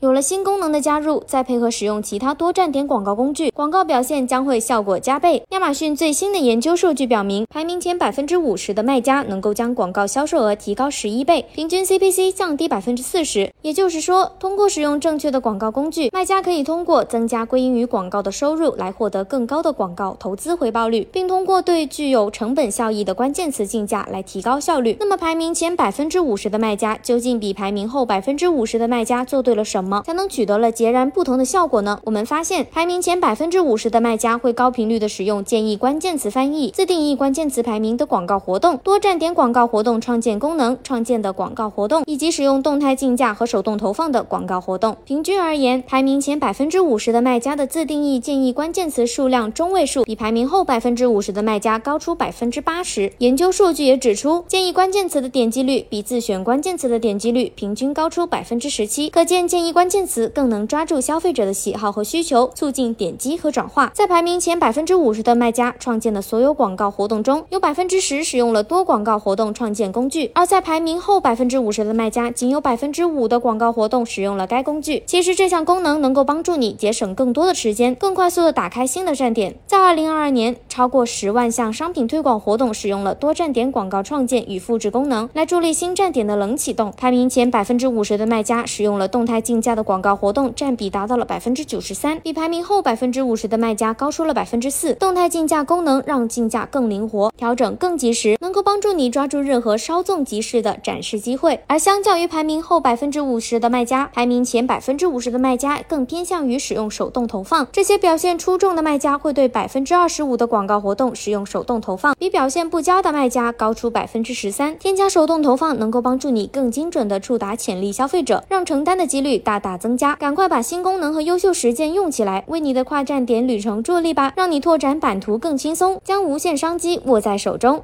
有了新功能的加入，再配合使用其他多站点广告工具，广告表现将会效果加倍。亚马逊最新的研究数据表明，排名前百分之五十的卖家能够将广告销售额提高十一倍，平均 CPC 降低百分之四十。也就是说，通过使用正确的广告工具，卖家可以通过增加归因于广告的收入来获得更高的广告投资回报率，并通过对具有成本效益的关键词竞价来提高效率。那么，排名前百分之五十的卖家究竟比排名后百分之五十的卖家做对了什么？么才能取得了截然不同的效果呢？我们发现，排名前百分之五十的卖家会高频率的使用建议关键词翻译、自定义关键词排名的广告活动、多站点广告活动创建功能创建的广告活动，以及使用动态竞价和手动投放的广告活动。平均而言，排名前百分之五十的卖家的自定义建议关键词数量中位数比排名后百分之五十的卖家高出百分之八十。研究数据也指出，建议关键词的点击率比自选关键词的点击率平均高出百分之十七，可见建议。关键词更能抓住消费者的喜好和需求，促进点击和转化。在排名前百分之五十的卖家创建的所有广告活动中，有百分之十使用了多广告活动创建工具；而在排名后百分之五十的卖家，仅有百分之五的广告活动使用了该工具。其实这项功能能够帮助你节省更多的时间，更快速的打开新的站点。在二零二二年，超过十万项商品推广活动使用了多站点广告创建与复制功能，来助力新站点的冷启动。排名前百分之五十的卖家使用了动态竞。价的广告活动占比达到了百分之九十三，比排名后百分之五十的卖家高出了百分之四。动态竞价功能让竞价更灵活，调整更及时，能够帮助你抓住任何稍纵即逝的展示机会。而相较于排名后百分之五十的卖家，排名前百分之五十的卖家更偏向于使用手动投放。这些表现出众的卖家会对百分之二十五的广告活动使用手动投放，比表现不佳的卖家高出百分之十三。添加手动投放能够帮助你更精准的触达潜力消费者，让成单的几率大。大大增加，赶快把新功能和优秀实践用起来，为你的跨站点旅程助力吧，让你拓展版图更轻松，将无限商机握在手中。